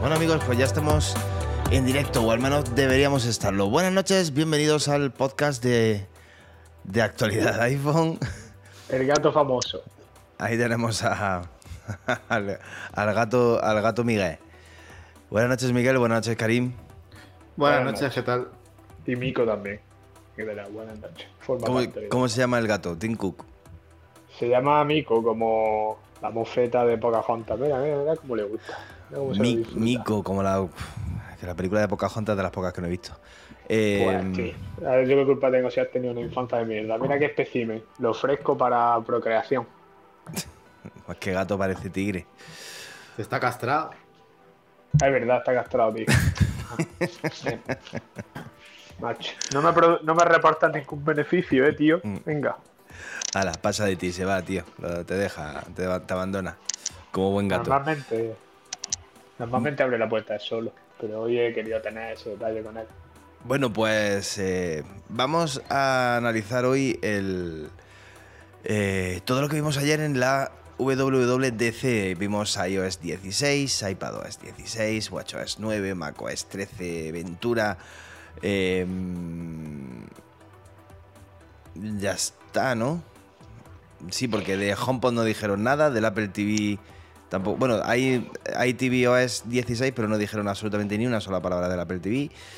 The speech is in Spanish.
Bueno amigos, pues ya estamos en directo, o al menos deberíamos estarlo. Buenas noches, bienvenidos al podcast de, de actualidad iPhone. El gato famoso. Ahí tenemos a, al, al gato, al gato Miguel. Buenas noches Miguel, buenas noches Karim. Buenas, Buenas noches, ¿qué tal? Y Mico también. Que de la buenas noches. Forma ¿Cómo, parte de- cómo se llama el gato? Tim Cook. Se llama Mico como la mofeta de Pocahontas. Mira, mira, mira cómo le gusta. Mira cómo se lo Mi- disfruta. Mico, como la, que la película de Pocahontas de las pocas que no he visto. Eh, Pues sí. A ver, yo qué culpa tengo si has tenido una infancia de mierda. Mira qué espécimen. Lo ofrezco para procreación. Pues que gato parece tigre. Está castrado. Es verdad, está castrado, tío. Macho. No me, pro- no me reportan ningún beneficio, eh, tío. Mm. Venga. Ala, pasa de ti, se va, tío. Te deja, te, abandona. Como buen gato. Normalmente, normalmente abre la puerta solo, pero hoy he querido tener ese detalle con él. Bueno, pues eh, vamos a analizar hoy el eh, todo lo que vimos ayer en la WWDC. Vimos iOS 16, iPadOS 16, WatchOS 9, macOS 13, Ventura. eh, ya está, ¿no? Sí, porque de HomePod no dijeron nada, del Apple TV tampoco. Bueno, hay, hay tvOS 16, pero no dijeron absolutamente ni una sola palabra del Apple TV.